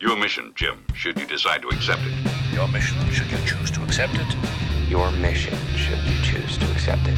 Your mission, Jim, should you decide to accept it. Your mission, should you choose to accept it. Your mission, should you choose to accept it.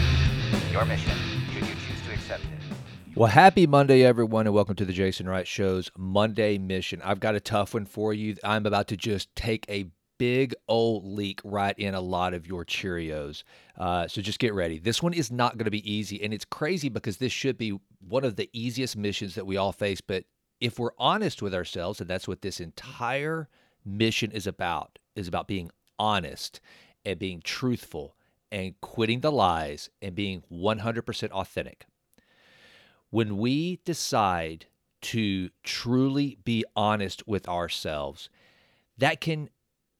Your mission, should you choose to accept it. Well, happy Monday, everyone, and welcome to the Jason Wright Show's Monday Mission. I've got a tough one for you. I'm about to just take a big old leak right in a lot of your Cheerios. Uh, so just get ready. This one is not going to be easy. And it's crazy because this should be one of the easiest missions that we all face. But if we're honest with ourselves, and that's what this entire mission is about, is about being honest and being truthful and quitting the lies and being 100% authentic. When we decide to truly be honest with ourselves, that can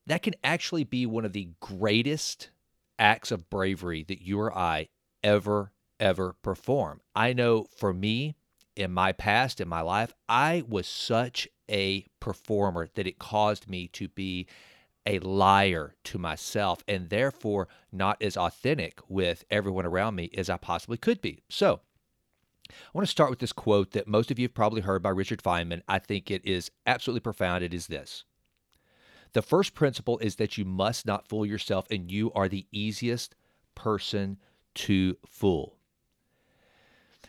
that can actually be one of the greatest acts of bravery that you or I ever ever perform. I know for me in my past in my life, I was such a performer that it caused me to be a liar to myself and therefore not as authentic with everyone around me as I possibly could be. So, I want to start with this quote that most of you have probably heard by Richard Feynman. I think it is absolutely profound. It is this The first principle is that you must not fool yourself, and you are the easiest person to fool.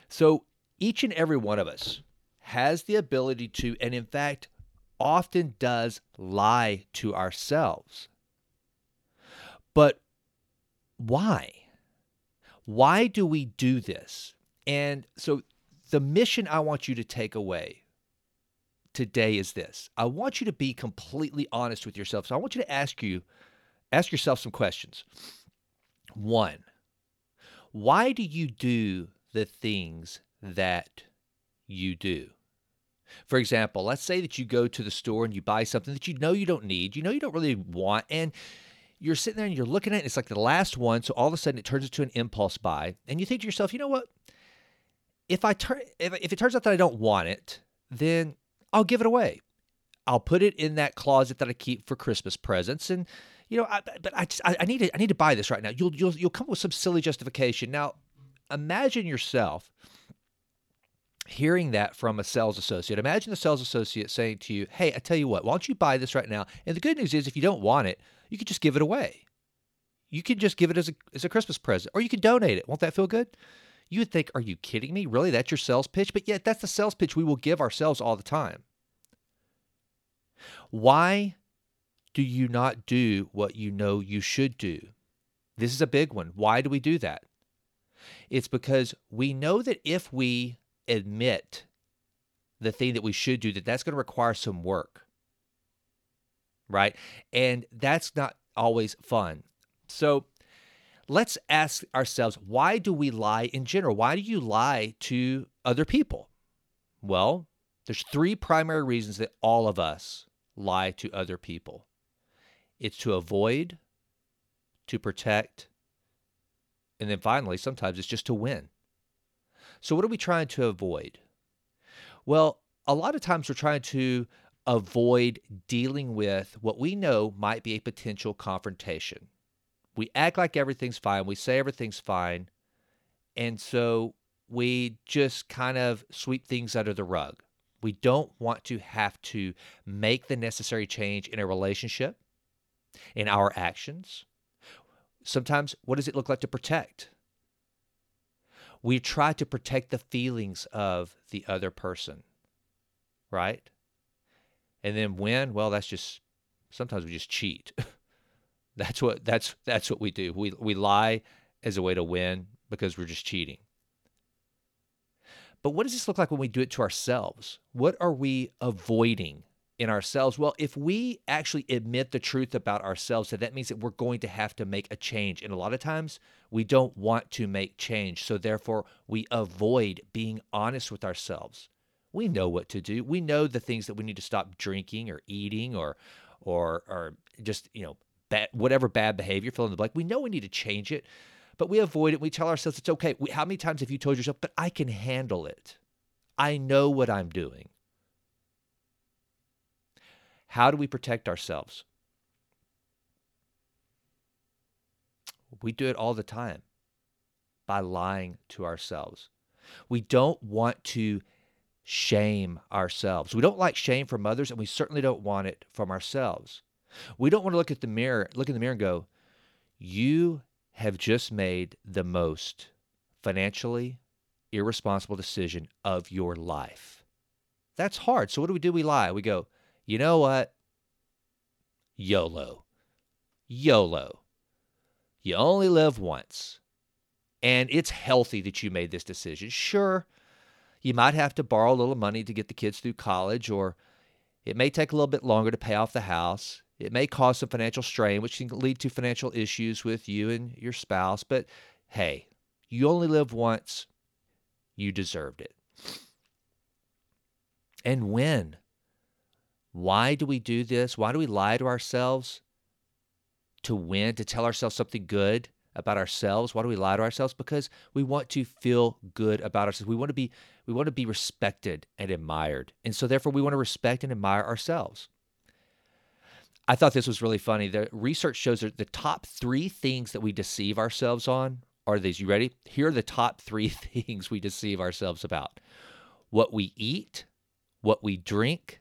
So, each and every one of us has the ability to, and in fact, often does lie to ourselves. But why? Why do we do this? And so the mission I want you to take away today is this. I want you to be completely honest with yourself. So I want you to ask you ask yourself some questions. One, why do you do the things that you do? For example, let's say that you go to the store and you buy something that you know you don't need, you know you don't really want, and you're sitting there and you're looking at it, it's like the last one, so all of a sudden it turns into an impulse buy, and you think to yourself, you know what? if I turn if, if it turns out that I don't want it, then I'll give it away. I'll put it in that closet that I keep for Christmas presents, and you know, I, but I just I, I need to I need to buy this right now. You'll you'll you'll come up with some silly justification. Now, imagine yourself hearing that from a sales associate. Imagine the sales associate saying to you, "Hey, I tell you what, why don't you buy this right now?" And the good news is, if you don't want it, you could just give it away. You can just give it as a as a Christmas present, or you can donate it. Won't that feel good? You would think, are you kidding me? Really? That's your sales pitch? But yet, that's the sales pitch we will give ourselves all the time. Why do you not do what you know you should do? This is a big one. Why do we do that? It's because we know that if we admit the thing that we should do, that that's going to require some work. Right? And that's not always fun. So let's ask ourselves why do we lie in general? Why do you lie to other people? Well, there's three primary reasons that all of us lie to other people it's to avoid, to protect, and then finally, sometimes it's just to win. So, what are we trying to avoid? Well, a lot of times we're trying to avoid dealing with what we know might be a potential confrontation. We act like everything's fine. We say everything's fine. And so we just kind of sweep things under the rug. We don't want to have to make the necessary change in a relationship, in our actions. Sometimes, what does it look like to protect? We try to protect the feelings of the other person, right? And then when? Well, that's just sometimes we just cheat. That's what that's that's what we do. We we lie as a way to win because we're just cheating. But what does this look like when we do it to ourselves? What are we avoiding in ourselves? Well, if we actually admit the truth about ourselves, then that means that we're going to have to make a change. And a lot of times we don't want to make change. So therefore, we avoid being honest with ourselves. We know what to do. We know the things that we need to stop drinking or eating or or or just, you know, bad, whatever bad behavior, fill in the blank. We know we need to change it, but we avoid it. We tell ourselves it's okay. How many times have you told yourself, but I can handle it? I know what I'm doing. How do we protect ourselves? We do it all the time by lying to ourselves. We don't want to shame ourselves. We don't like shame from others, and we certainly don't want it from ourselves. We don't want to look at the mirror, look in the mirror and go, You have just made the most financially irresponsible decision of your life. That's hard. So what do we do? We lie. We go, you know what? YOLO. YOLO. You only live once. And it's healthy that you made this decision. Sure, you might have to borrow a little money to get the kids through college, or it may take a little bit longer to pay off the house. It may cause some financial strain, which can lead to financial issues with you and your spouse. But hey, you only live once. You deserved it. And when? Why do we do this? Why do we lie to ourselves? To win, to tell ourselves something good about ourselves. Why do we lie to ourselves? Because we want to feel good about ourselves. We want to be we want to be respected and admired. And so therefore we want to respect and admire ourselves. I thought this was really funny. The research shows that the top 3 things that we deceive ourselves on are these. You ready? Here are the top 3 things we deceive ourselves about. What we eat, what we drink,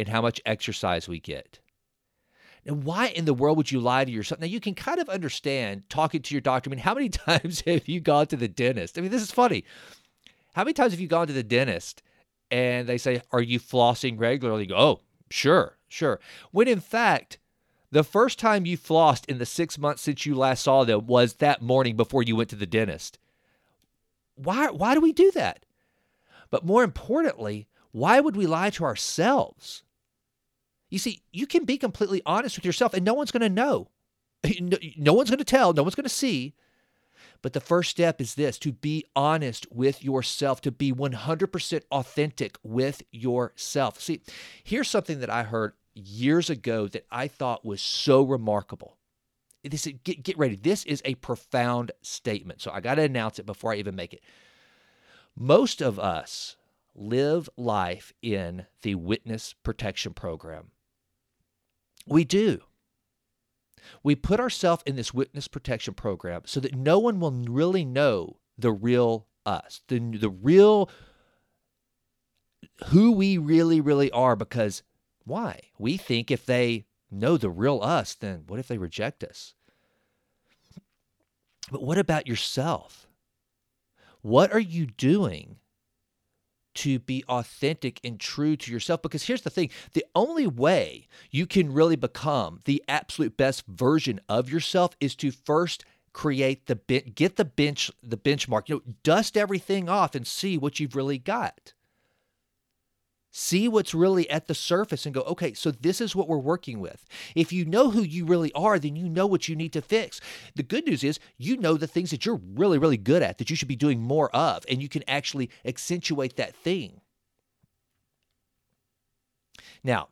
and how much exercise we get. And why in the world would you lie to yourself? Now, you can kind of understand talking to your doctor. I mean, how many times have you gone to the dentist? I mean, this is funny. How many times have you gone to the dentist and they say, Are you flossing regularly? You go, Oh, sure, sure. When in fact, the first time you flossed in the six months since you last saw them was that morning before you went to the dentist. Why, why do we do that? But more importantly, why would we lie to ourselves? You see, you can be completely honest with yourself and no one's going to know. No, one's going to tell, no one's going to see. But the first step is this to be honest with yourself, to be 100% authentic with yourself. See, here's something that I heard years ago that I thought was so remarkable. This get, get ready. This is a profound statement. So I got to announce it before I even make it. Most of us live life in the witness protection program. We do. We put ourselves in this witness protection program so that no one will really know the real us, the, the real who we really, really are. Because why? We think if they know the real us, then what if they reject us? But what about yourself? What are you doing to be authentic and true to yourself. Because here's the thing the only way you can really become the absolute best version of yourself is to first create the get the bench the benchmark you know dust everything off and see what you've really got See what's really at the surface and go, okay, so this is what we're working with. If you know who you really are, then you know what you need to fix. The good news is you know the things that you're really, really good at that you should be doing more of, and you can actually accentuate that thing. Now,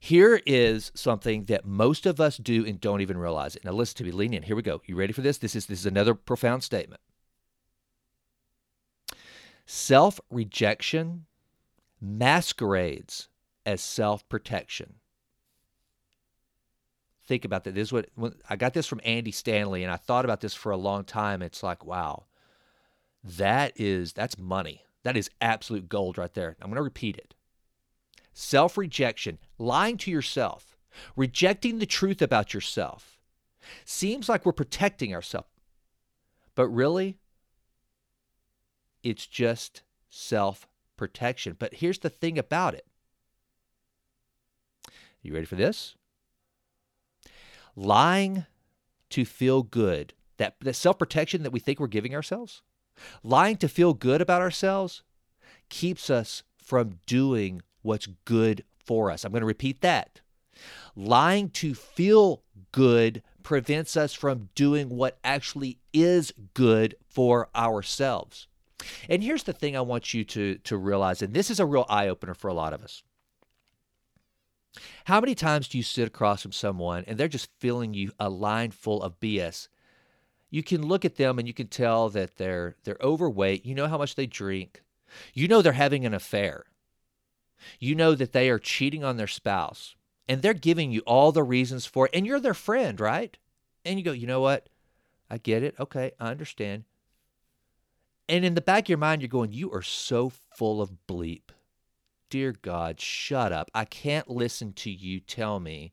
here is something that most of us do and don't even realize it. Now, listen to me, lean in. Here we go. You ready for this? This is this is another profound statement. Self rejection masquerades as self protection. Think about that. This is what when, I got this from Andy Stanley, and I thought about this for a long time. It's like, wow, that is that's money. That is absolute gold right there. I'm going to repeat it. Self rejection, lying to yourself, rejecting the truth about yourself, seems like we're protecting ourselves, but really, it's just self protection. But here's the thing about it. You ready for this? Lying to feel good, that, that self protection that we think we're giving ourselves, lying to feel good about ourselves keeps us from doing what's good for us. I'm going to repeat that. Lying to feel good prevents us from doing what actually is good for ourselves. And here's the thing I want you to, to realize, and this is a real eye opener for a lot of us. How many times do you sit across from someone and they're just filling you a line full of BS? You can look at them and you can tell that they're they're overweight. You know how much they drink. You know they're having an affair. You know that they are cheating on their spouse. And they're giving you all the reasons for it. And you're their friend, right? And you go, you know what? I get it. Okay, I understand And in the back of your mind, you're going, You are so full of bleep. Dear God, shut up. I can't listen to you tell me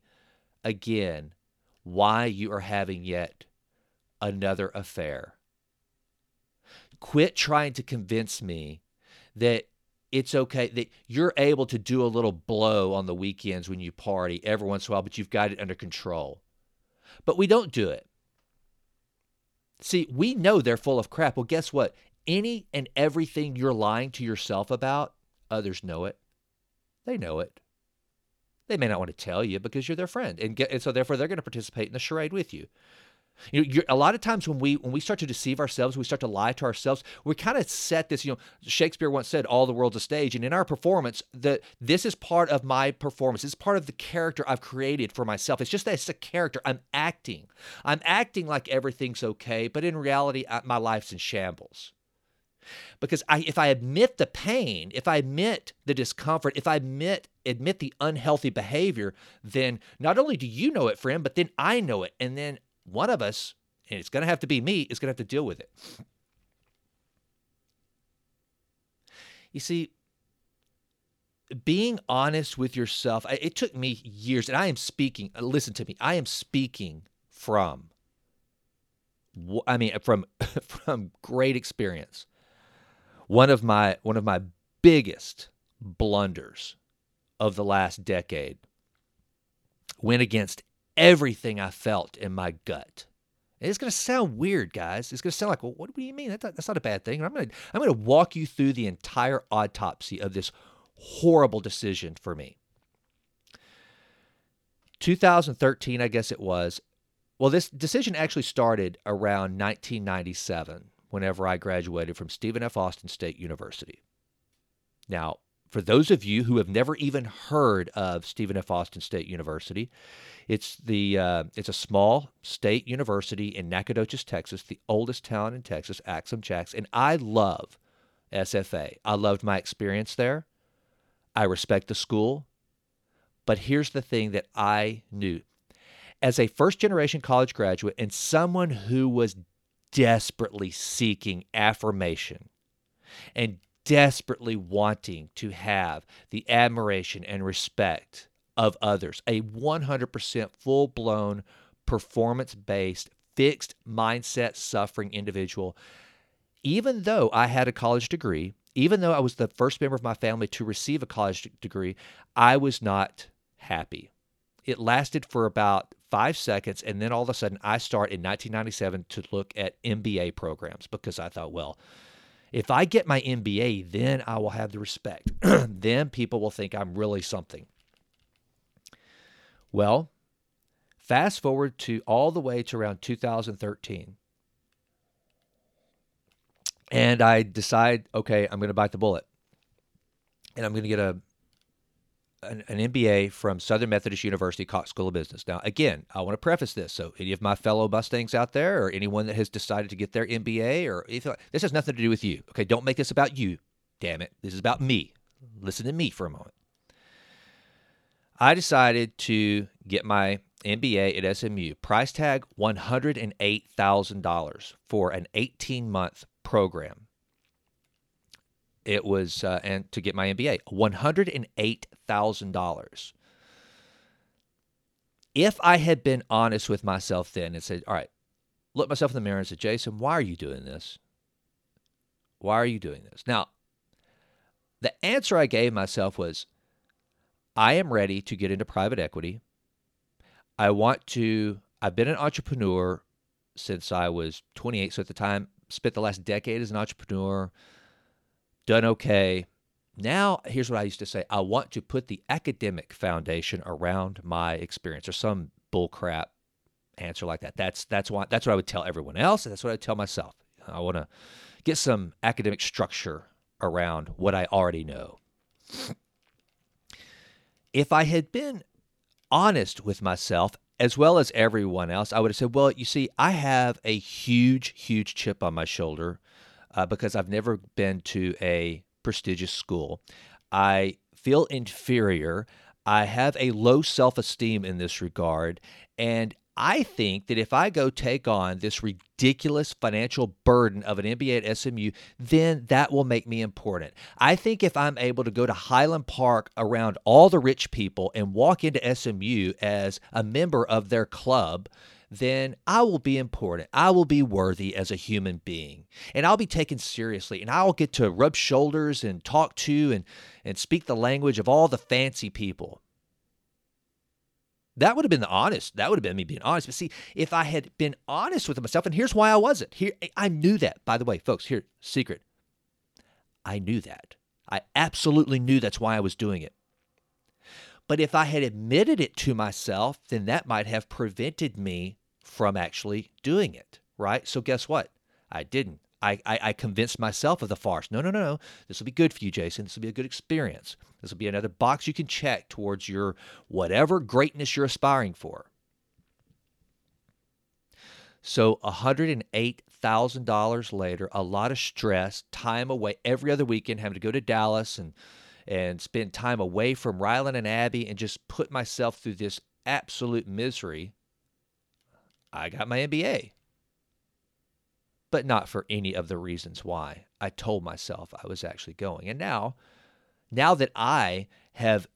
again why you are having yet another affair. Quit trying to convince me that it's okay that you're able to do a little blow on the weekends when you party every once in a while, but you've got it under control. But we don't do it. See, we know they're full of crap. Well, guess what? Any and everything you're lying to yourself about, others know it. They know it. They may not want to tell you because you're their friend, and, get, and so therefore they're going to participate in the charade with you. You know, a lot of times when we when we start to deceive ourselves, we start to lie to ourselves. We kind of set this. You know, Shakespeare once said, "All the world's a stage," and in our performance, that this is part of my performance. It's part of the character I've created for myself. It's just that it's a character. I'm acting. I'm acting like everything's okay, but in reality, I, my life's in shambles. Because I, if I admit the pain, if I admit the discomfort, if I admit admit the unhealthy behavior, then not only do you know it, friend, but then I know it, and then one of us, and it's going to have to be me, is going to have to deal with it. You see, being honest with yourself, it took me years, and I am speaking, listen to me, I am speaking from, I mean, from, from great experience. One of my, one of my biggest blunders of the last decade went against everything I felt in my gut. It's going to sound weird, guys. It's going to sound like, well, what do you mean? That's not, that's not a bad thing. I'm going to I'm going to walk you through the entire autopsy of this horrible decision for me. 2013, I guess it was. Well, this decision actually started around 1997, whenever I graduated from Stephen F. Austin State University. Now, for those of you who have never even heard of Stephen F. Austin State University, it's the uh, it's a small state university in Nacogdoches, Texas, the oldest town in Texas, Axe 'em Jacks, and I love SFA. I loved my experience there. I respect the school, but here's the thing that I knew. As a first generation college graduate and someone who was desperately seeking affirmation and desperately wanting to have the admiration and respect of others, a 100% full blown, performance based, fixed mindset suffering individual. Even though I had a college degree, even though I was the first member of my family to receive a college degree, I was not happy. It lasted for about five seconds, and then all of a sudden, I start in 1997 to look at MBA programs because I thought, well, if I get my MBA, then I will have the respect. then people will think I'm really something. Well, fast forward to all the way to around 2013. And I decide, okay, I'm going to bite the bullet. And I'm going to get a an, an, MBA from Southern Methodist University Cox School of Business. Now, again, I want to preface this. So, any of my fellow Mustangs out there, or anyone that has decided to get their MBA, or this has nothing to do with you. Okay, don't make this about you. Damn it, this is about me. Listen to me for a moment. I decided to get my MBA at SMU. Price tag $108,000 for an 18 month program. It was, uh, and to get my MBA, $108,000. If I had been honest with myself then and said, all right, look myself in the mirror and said, Jason, why are you doing this? Why are you doing this? Now, the answer I gave myself was, I am ready to get into private equity. I want to, I've been an entrepreneur since I was 28. So at the time, spent the last decade as an entrepreneur, done okay. Now, here's what I used to say I want to put the academic foundation around my experience or some bullcrap answer like that. That's that's why that's what I would tell everyone else, and that's what I tell myself. I want to get some academic structure around what I already know if I had been honest with myself as well as everyone else, I would have said, well, you see, I have a huge, huge chip on my shoulder uh, because I've never been to a prestigious school. I feel inferior. I have a low self esteem in this regard. And I think that if I go take on this ridiculous financial burden of an MBA at SMU, then that will make me important. I think if I'm able to go to Highland Park around all the rich people and walk into SMU as a member of their club, then I will be important. I will be worthy as a human being. And I'll be taken seriously. And I'll get to rub shoulders and talk to and, and speak the language of all the fancy people. That would have been the honest. That would have been me being honest. But see, if I had been honest with myself, and here's why I wasn't. Here, I knew that. By the way, folks, here, secret. I knew that. I absolutely knew that's why I was doing it. But if I had admitted it to myself, then that might have prevented me from actually doing it, right? So guess what? I didn't. I, I, I, convinced myself of the farce. No, no, no, no. This will be good for you, Jason. This will be a good experience. This will be another box you can check towards your whatever greatness you're aspiring for. So $108,000 later, a lot of stress, time away every other weekend, having to go to Dallas and and spend time away from Rylan and Abby and just put myself through this absolute misery. I got my MBA but not for any of the reasons why I told myself I was actually going. And now, now that I have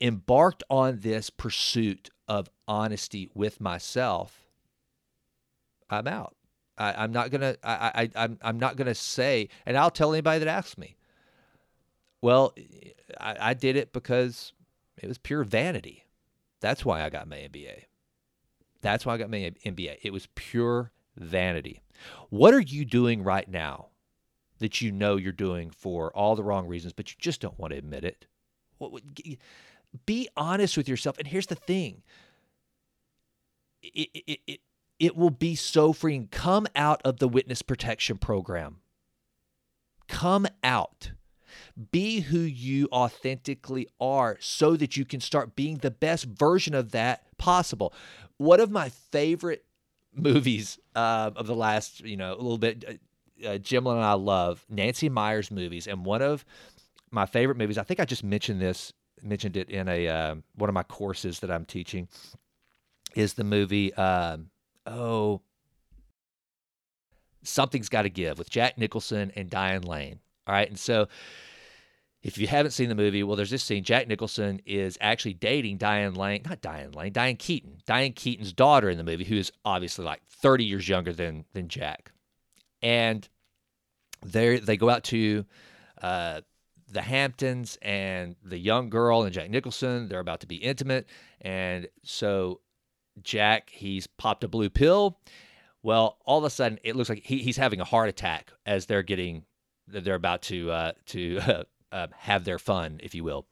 embarked on this pursuit of honesty with myself, I'm out. I, am not gonna. I, I, I'm, I'm not gonna say, and I'll tell anybody that asks me. Well, I, I did it because it was pure vanity. That's why I got my MBA. That's why I got my MBA. It was pure vanity. What are you doing right now that you know you're doing for all the wrong reasons, but you just don't want to admit it? Be honest with yourself. And here's the thing it, it, it, it will be so freeing. Come out of the witness protection program. Come out. Be who you authentically are so that you can start being the best version of that possible. One of my favorite movies uh, of the last, you know, a little bit. Uh, uh, Jimlin and I love Nancy Meyers movies, and one of my favorite movies. I think I just mentioned this, mentioned it in a uh, one of my courses that I'm teaching. Is the movie? Um, oh, something's got to give with Jack Nicholson and Diane Lane. All right, and so if you haven't seen the movie, well, there's this scene. Jack Nicholson is actually dating Diane Lane, not Diane Lane, Diane Keaton, Diane Keaton's daughter in the movie, who is obviously like 30 years younger than than Jack. And they they go out to uh, the Hamptons, and the young girl and Jack Nicholson, they're about to be intimate, and so Jack he's popped a blue pill. Well, all of a sudden, it looks like he, he's having a heart attack as they're getting they're about to uh, to uh, uh, have their fun, if you will.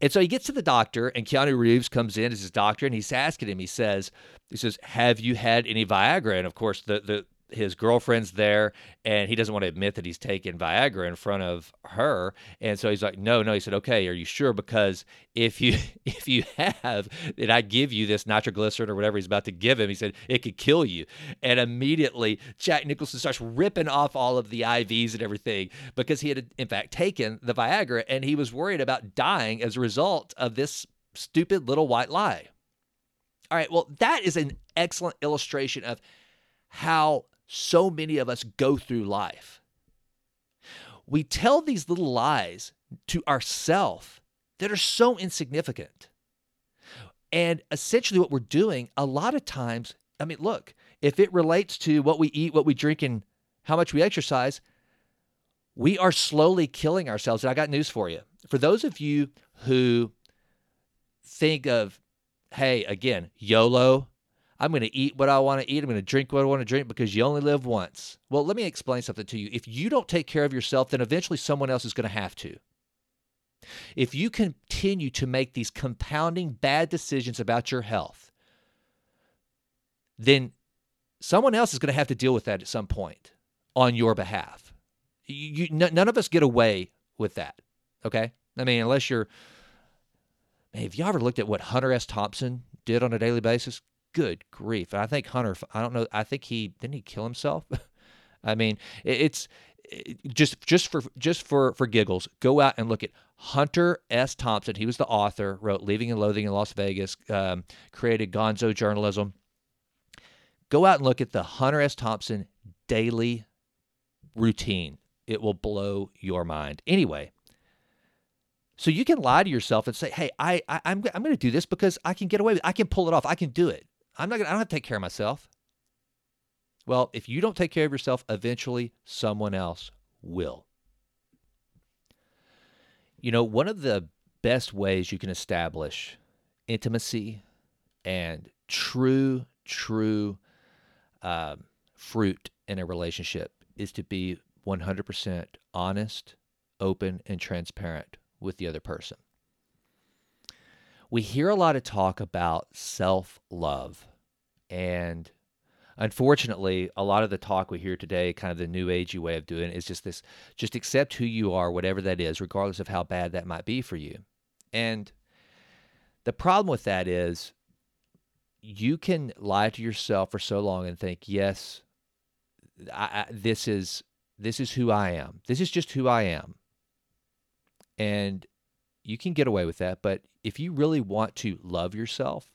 And so he gets to the doctor, and Keanu Reeves comes in as his doctor, and he's asking him. He says, "He says, have you had any Viagra?" And of course, the the his girlfriend's there and he doesn't want to admit that he's taken Viagra in front of her. And so he's like, no, no. He said, okay, are you sure? Because if you if you have, then I give you this nitroglycerin or whatever he's about to give him. He said it could kill you. And immediately Jack Nicholson starts ripping off all of the IVs and everything because he had in fact taken the Viagra and he was worried about dying as a result of this stupid little white lie. All right, well, that is an excellent illustration of how so many of us go through life. We tell these little lies to ourselves that are so insignificant. And essentially, what we're doing a lot of times, I mean, look, if it relates to what we eat, what we drink, and how much we exercise, we are slowly killing ourselves. And I got news for you. For those of you who think of, hey, again, YOLO, I'm going to eat what I want to eat. I'm going to drink what I want to drink because you only live once. Well, let me explain something to you. If you don't take care of yourself, then eventually someone else is going to have to. If you continue to make these compounding bad decisions about your health, then someone else is going to have to deal with that at some point on your behalf. You, you, none of us get away with that. Okay? I mean, unless you're. Man, have you ever looked at what Hunter S. Thompson did on a daily basis? Good grief. And I think Hunter, I don't know, I think he, didn't he kill himself? I mean, it's, just just for just for for giggles, go out and look at Hunter S. Thompson. He was the author, wrote "Leaving and Loathing in Las Vegas, um, created Gonzo Journalism. Go out and look at the Hunter S. Thompson daily routine. It will blow your mind. Anyway, so you can lie to yourself and say, "Hey, I, I am I'm, I'm going to do this because I can get away with. it. I can pull it off. I can do it. I'm not. Gonna, I don't have to take care of myself." Well, if you don't take care of yourself, eventually someone else will. You know, one of the best ways you can establish intimacy and true, true um, fruit in a relationship is to be 100% honest, open, and transparent with the other person. We hear a lot of talk about self love. And unfortunately, a lot of the talk we hear today, kind of the new agey way of doing it, is just this just accept who you are, whatever that is, regardless of how bad that might be for you. And the problem with that is you can lie to yourself for so long and think, yes, I, I, this is this is who I am. This is just who I am. And you can get away with that, but if you really want to love yourself,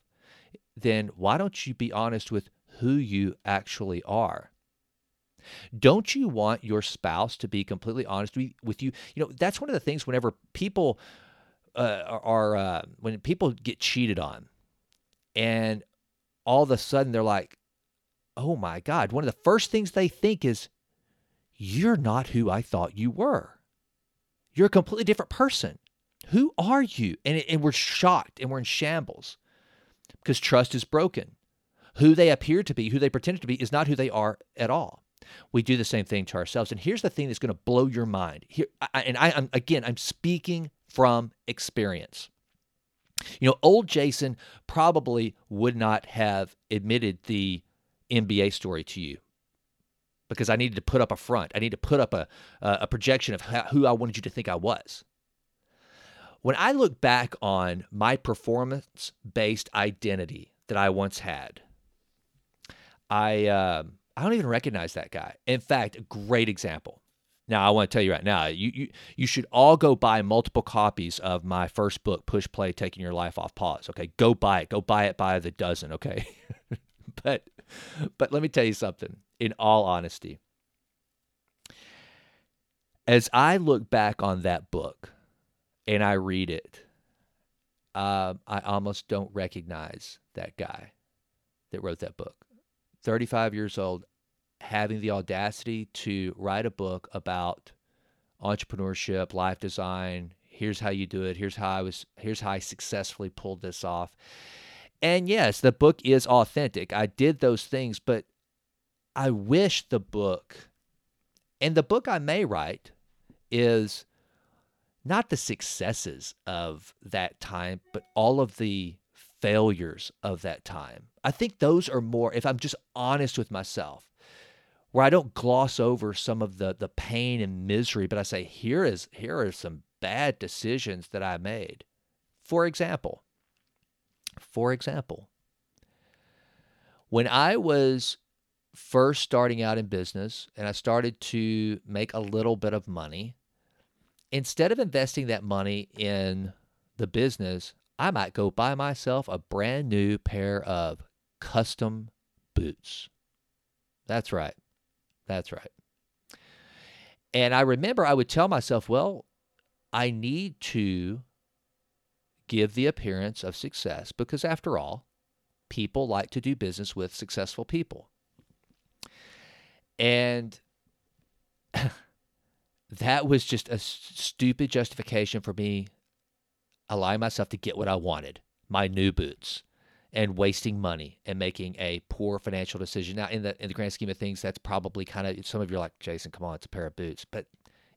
then why don't you be honest with who you actually are? Don't you want your spouse to be completely honest with you? You know, that's one of the things whenever people uh, are, uh, when people get cheated on and all of a sudden they're like, oh my God, one of the first things they think is, you're not who I thought you were. You're a completely different person. Who are you? And, and we're shocked and we're in shambles because trust is broken. Who they appear to be, who they pretend to be, is not who they are at all. We do the same thing to ourselves. And here's the thing that's going to blow your mind. Here, I, and I, I'm, again, I'm speaking from experience. You know, old Jason probably would not have admitted the MBA story to you because I needed to put up a front. I need to put up a, a projection of how, who I wanted you to think I was. When I look back on my performance based identity that I once had, I, uh, I don't even recognize that guy. In fact, a great example. Now, I want to tell you right now, you, you, you should all go buy multiple copies of my first book, Push Play Taking Your Life Off Pause. Okay. Go buy it. Go buy it by the dozen. Okay. but, but let me tell you something in all honesty. As I look back on that book and I read it, uh, I almost don't recognize that guy that wrote that book. 35 years old, having the audacity to write a book about entrepreneurship, life design. Here's how you do it. Here's how I was. Here's how I successfully pulled this off. And yes, the book is authentic. I did those things, but I wish the book, and the book I may write, is not the successes of that time, but all of the failures of that time. I think those are more, if I'm just honest with myself, where I don't gloss over some of the the pain and misery, but I say here is here are some bad decisions that I made. For example, for example, when I was first starting out in business and I started to make a little bit of money, instead of investing that money in the business, I might go buy myself a brand new pair of custom boots. That's right. That's right. And I remember I would tell myself, well, I need to give the appearance of success because, after all, people like to do business with successful people. And that was just a stupid justification for me allowing myself to get what I wanted my new boots and wasting money and making a poor financial decision. Now, in the in the grand scheme of things, that's probably kind of some of you are like, Jason, come on, it's a pair of boots, but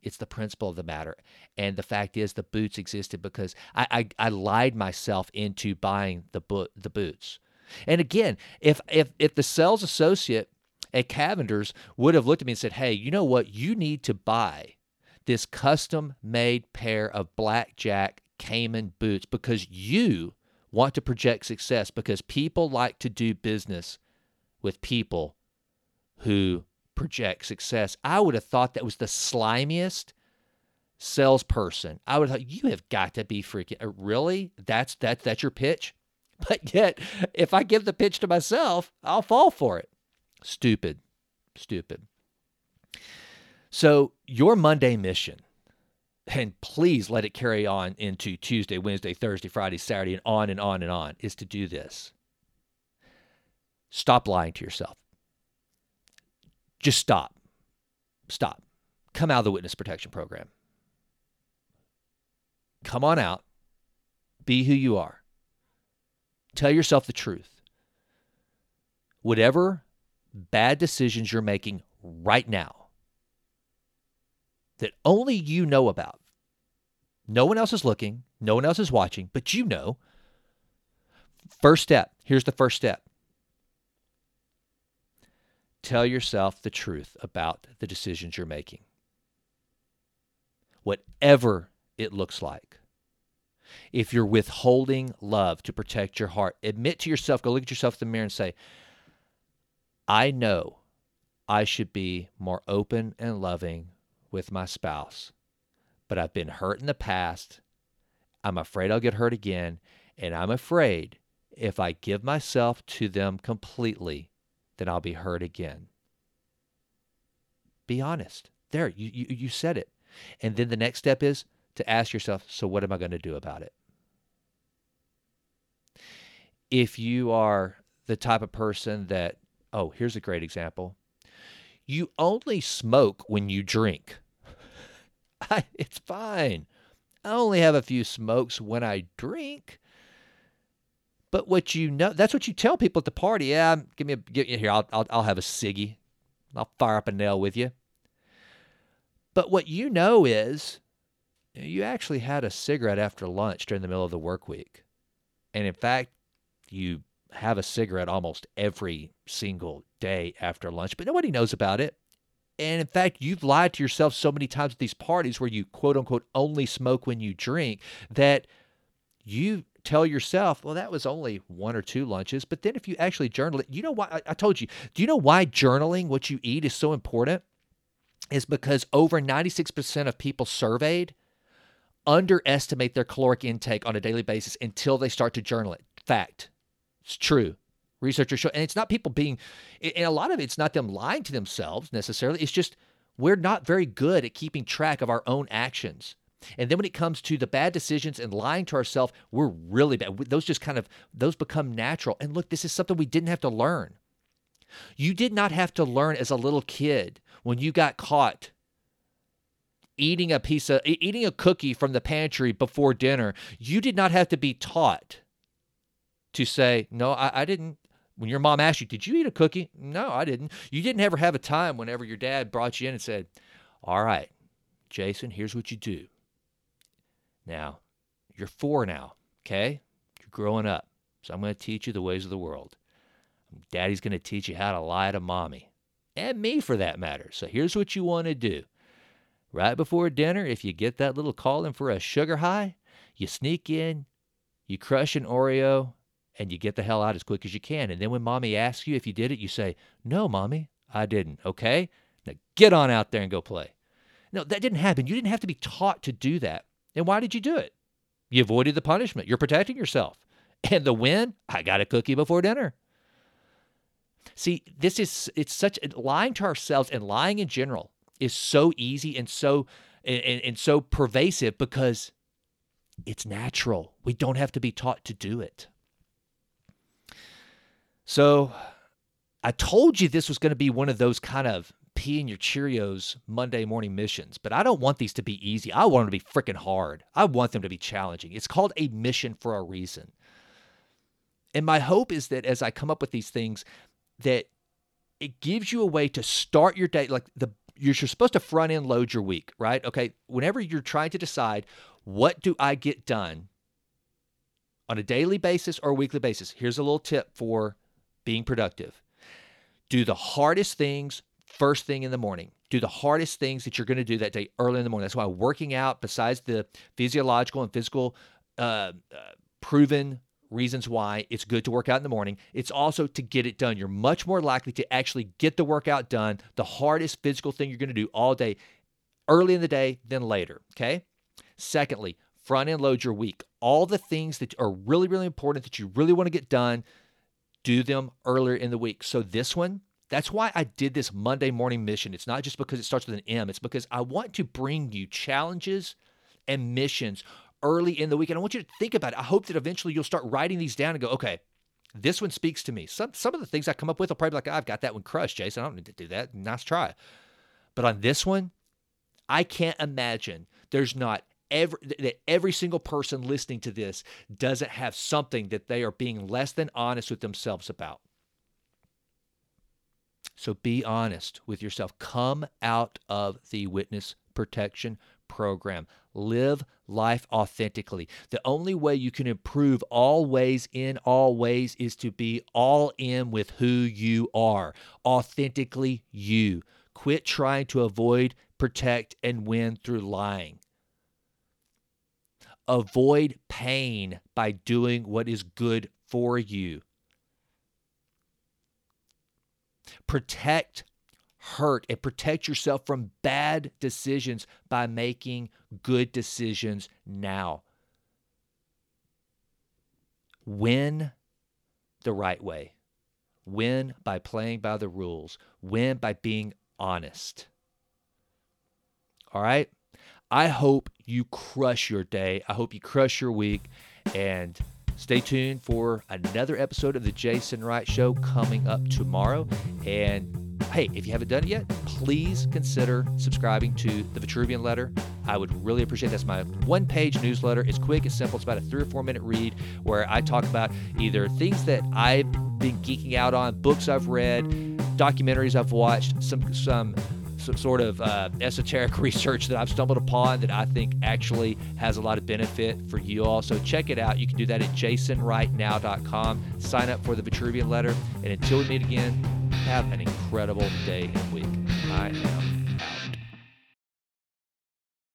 it's the principle of the matter. And the fact is, the boots existed because I I, I lied myself into buying the boot the boots. And again, if if if the sales associate at Cavender's would have looked at me and said, "Hey, you know what? You need to buy this custom made pair of blackjack caiman boots because you want to project success because people like to do business with people who project success, I would have thought that was the slimiest salesperson. I would have thought you have got to be freaking uh, really. That's that's that's your pitch. But yet, if I give the pitch to myself, I'll fall for it. Stupid, stupid. So your Monday mission, and please let it carry on into Tuesday, Wednesday, Thursday, Friday, Saturday, and on and on and on, is to do this. Stop lying to yourself. Just stop. Stop. Come out of the witness protection program. Come on out. Be who you are. Tell yourself the truth. Whatever bad decisions you're making right now that only you know about, no one else is looking, no one else is watching, but you know. First step here's the first step tell yourself the truth about the decisions you're making. Whatever it looks like. If you're withholding love to protect your heart, admit to yourself, go look at yourself in the mirror and say, I know I should be more open and loving with my spouse, but I've been hurt in the past. I'm afraid I'll get hurt again. And I'm afraid if I give myself to them completely, then I'll be hurt again. Be honest. There, you, you, you said it. And then the next step is to ask yourself so, what am I going to do about it? If you are the type of person that, oh, here's a great example you only smoke when you drink. it's fine. I only have a few smokes when I drink. But what you know, that's what you tell people at the party. Yeah, give me a, give, here, I'll, I'll, I'll have a ciggy. I'll fire up a nail with you. But what you know is you actually had a cigarette after lunch during the middle of the work week. And in fact, you have a cigarette almost every single day after lunch, but nobody knows about it. And in fact, you've lied to yourself so many times at these parties where you quote unquote only smoke when you drink that you tell yourself, well, that was only one or two lunches. But then if you actually journal it, you know why? I, I told you, do you know why journaling what you eat is so important? Is because over 96% of people surveyed underestimate their caloric intake on a daily basis until they start to journal it. Fact. It's true. Researchers show, and it's not people being, and a lot of it's not them lying to themselves necessarily. It's just we're not very good at keeping track of our own actions. And then when it comes to the bad decisions and lying to ourselves, we're really bad. Those just kind of those become natural. And look, this is something we didn't have to learn. You did not have to learn as a little kid when you got caught eating a piece of eating a cookie from the pantry before dinner, you did not have to be taught to say, "No, I, I didn't." When your mom asked you, "Did you eat a cookie?" No, I didn't. You didn't ever have a time whenever your dad brought you in and said, "All right, Jason, here's what you do. Now, you're four now, okay? You're growing up, so I'm going to teach you the ways of the world. Daddy's going to teach you how to lie to mommy, and me for that matter. So here's what you want to do." Right before dinner, if you get that little calling for a sugar high, you sneak in, you crush an Oreo, and you get the hell out as quick as you can. And then when mommy asks you if you did it, you say, No, mommy, I didn't. Okay? Now get on out there and go play. No, that didn't happen. You didn't have to be taught to do that. And why did you do it? You avoided the punishment. You're protecting yourself. And the win, I got a cookie before dinner. See, this is it's such lying to ourselves and lying in general is so easy and so and, and so pervasive because it's natural. We don't have to be taught to do it. So I told you this was going to be one of those kind of pee in your Cheerios Monday morning missions, but I don't want these to be easy. I want them to be freaking hard. I want them to be challenging. It's called a mission for a reason. And my hope is that as I come up with these things, that it gives you a way to start your day. Like the you're supposed to front end load your week, right? Okay, whenever you're trying to decide what do I get done on a daily basis or a weekly basis, here's a little tip for being productive. Do the hardest things first thing in the morning. Do the hardest things that you're going to do that day early in the morning. That's why working out, besides the physiological and physical uh, uh, proven reasons why it's good to work out in the morning. It's also to get it done. You're much more likely to actually get the workout done, the hardest physical thing you're going to do all day, early in the day than later. Okay. Secondly, front end load your week. All the things that are really, really important that you really want to get done, do them earlier in the week. So this one, that's why I did this Monday morning mission. It's not just because it starts with an M, it's because I want to bring you challenges and missions early in the week. And I want you to think about it. I hope that eventually you'll start writing these down and go, okay, this one speaks to me. Some some of the things I come up with, I'll probably be like, oh, I've got that one crushed, Jason. I don't need to do that. Nice try. But on this one, I can't imagine there's not every that every single person listening to this doesn't have something that they are being less than honest with themselves about. So be honest with yourself. Come out of the witness protection program. Live life authentically. The only way you can improve always in all ways is to be all in with who you are, authentically you. Quit trying to avoid, protect, and win through lying. Avoid pain by doing what is good for you. Protect hurt and protect yourself from bad decisions by making good decisions now. Win the right way. Win by playing by the rules. Win by being honest. All right? I hope you crush your day. I hope you crush your week. And stay tuned for another episode of The Jason Wright Show coming up tomorrow. And hey, if you haven't done it yet, please consider subscribing to the Vitruvian Letter. I would really appreciate it. That's my one page newsletter. It's quick, it's simple. It's about a three or four minute read where I talk about either things that I've been geeking out on, books I've read, documentaries I've watched, some, some, some sort of uh, esoteric research that I've stumbled upon that I think actually has a lot of benefit for you all. So check it out. You can do that at jasonwrightnow.com. Sign up for the Vitruvian Letter. And until we meet again, have an incredible day and week. I am